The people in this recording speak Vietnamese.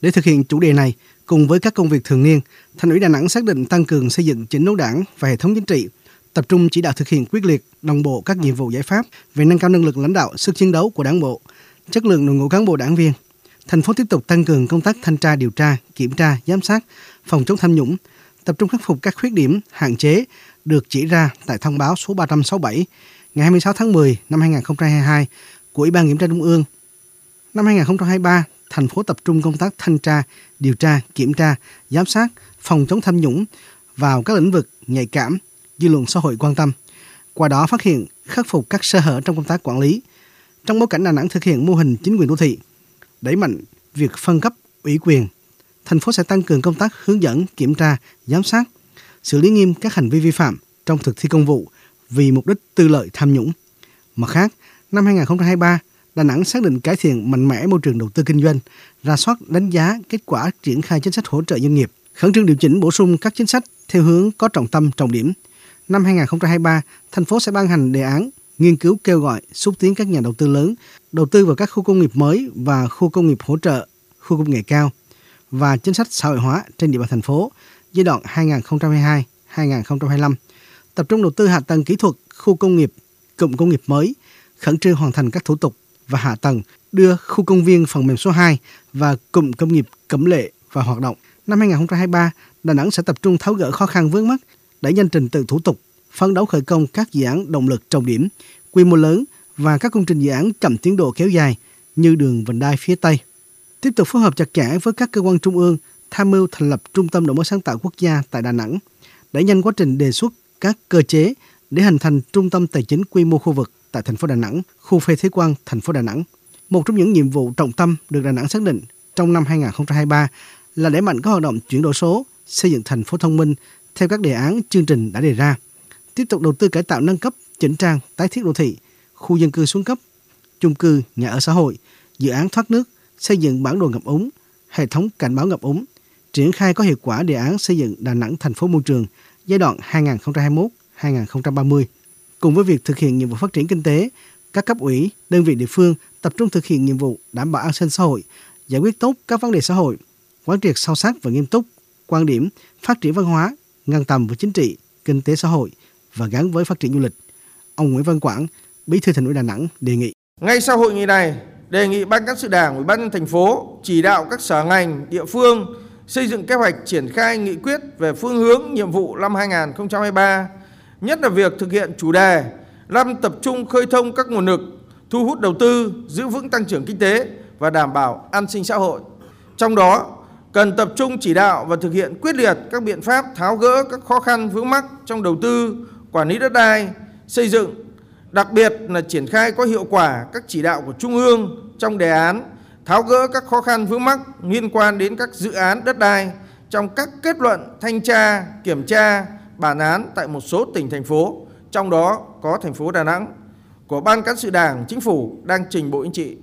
Để thực hiện chủ đề này, cùng với các công việc thường niên, Thành ủy Đà Nẵng xác định tăng cường xây dựng chỉnh đốn đảng và hệ thống chính trị, tập trung chỉ đạo thực hiện quyết liệt, đồng bộ các nhiệm vụ giải pháp về nâng cao năng lực lãnh đạo, sức chiến đấu của đảng bộ, chất lượng đội ngũ cán bộ đảng viên. Thành phố tiếp tục tăng cường công tác thanh tra điều tra, kiểm tra, giám sát, phòng chống tham nhũng, tập trung khắc phục các khuyết điểm, hạn chế được chỉ ra tại thông báo số 367 ngày 26 tháng 10 năm 2022 của Ủy ban Kiểm tra Trung ương. Năm 2023, thành phố tập trung công tác thanh tra, điều tra, kiểm tra, giám sát, phòng chống tham nhũng vào các lĩnh vực nhạy cảm, dư luận xã hội quan tâm. Qua đó phát hiện, khắc phục các sơ hở trong công tác quản lý. Trong bối cảnh Đà Nẵng thực hiện mô hình chính quyền đô thị, đẩy mạnh việc phân cấp ủy quyền, thành phố sẽ tăng cường công tác hướng dẫn, kiểm tra, giám sát, xử lý nghiêm các hành vi vi phạm trong thực thi công vụ vì mục đích tư lợi tham nhũng. Mặt khác, năm 2023, Đà Nẵng xác định cải thiện mạnh mẽ môi trường đầu tư kinh doanh, ra soát đánh giá kết quả triển khai chính sách hỗ trợ doanh nghiệp, khẩn trương điều chỉnh bổ sung các chính sách theo hướng có trọng tâm trọng điểm. Năm 2023, thành phố sẽ ban hành đề án nghiên cứu kêu gọi xúc tiến các nhà đầu tư lớn đầu tư vào các khu công nghiệp mới và khu công nghiệp hỗ trợ, khu công nghệ cao và chính sách xã hội hóa trên địa bàn thành phố giai đoạn 2022-2025, tập trung đầu tư hạ tầng kỹ thuật, khu công nghiệp, cụm công nghiệp mới, khẩn trương hoàn thành các thủ tục và hạ tầng, đưa khu công viên phần mềm số 2 và cụm công nghiệp Cẩm Lệ vào hoạt động. Năm 2023, Đà Nẵng sẽ tập trung tháo gỡ khó khăn vướng mắt, đẩy nhanh trình tự thủ tục, phấn đấu khởi công các dự án động lực trọng điểm, quy mô lớn và các công trình dự án chậm tiến độ kéo dài như đường vành đai phía Tây. Tiếp tục phối hợp chặt chẽ với các cơ quan trung ương, tham mưu thành lập Trung tâm Đổi mới sáng tạo quốc gia tại Đà Nẵng, đẩy nhanh quá trình đề xuất các cơ chế để hình thành trung tâm tài chính quy mô khu vực tại thành phố Đà Nẵng, khu phê thế quan thành phố Đà Nẵng. Một trong những nhiệm vụ trọng tâm được Đà Nẵng xác định trong năm 2023 là đẩy mạnh các hoạt động chuyển đổi số, xây dựng thành phố thông minh theo các đề án chương trình đã đề ra. Tiếp tục đầu tư cải tạo nâng cấp, chỉnh trang, tái thiết đô thị, khu dân cư xuống cấp, chung cư, nhà ở xã hội, dự án thoát nước, xây dựng bản đồ ngập úng, hệ thống cảnh báo ngập úng, triển khai có hiệu quả đề án xây dựng Đà Nẵng thành phố môi trường giai đoạn 2021-2030. Cùng với việc thực hiện nhiệm vụ phát triển kinh tế, các cấp ủy, đơn vị địa phương tập trung thực hiện nhiệm vụ đảm bảo an sinh xã hội, giải quyết tốt các vấn đề xã hội, quán triệt sâu sắc và nghiêm túc quan điểm phát triển văn hóa ngang tầm với chính trị, kinh tế xã hội và gắn với phát triển du lịch. Ông Nguyễn Văn Quảng, Bí thư Thành ủy Đà Nẵng đề nghị. Ngay sau hội nghị này, đề nghị Ban cán sự Đảng, Ủy ban nhân thành phố chỉ đạo các sở ngành, địa phương xây dựng kế hoạch triển khai nghị quyết về phương hướng nhiệm vụ năm 2023, nhất là việc thực hiện chủ đề năm tập trung khơi thông các nguồn lực, thu hút đầu tư, giữ vững tăng trưởng kinh tế và đảm bảo an sinh xã hội. Trong đó, cần tập trung chỉ đạo và thực hiện quyết liệt các biện pháp tháo gỡ các khó khăn vướng mắc trong đầu tư, quản lý đất đai, xây dựng, đặc biệt là triển khai có hiệu quả các chỉ đạo của Trung ương trong đề án tháo gỡ các khó khăn vướng mắc liên quan đến các dự án đất đai trong các kết luận thanh tra, kiểm tra, bản án tại một số tỉnh thành phố, trong đó có thành phố Đà Nẵng. Của Ban cán sự Đảng, Chính phủ đang trình Bộ Chính trị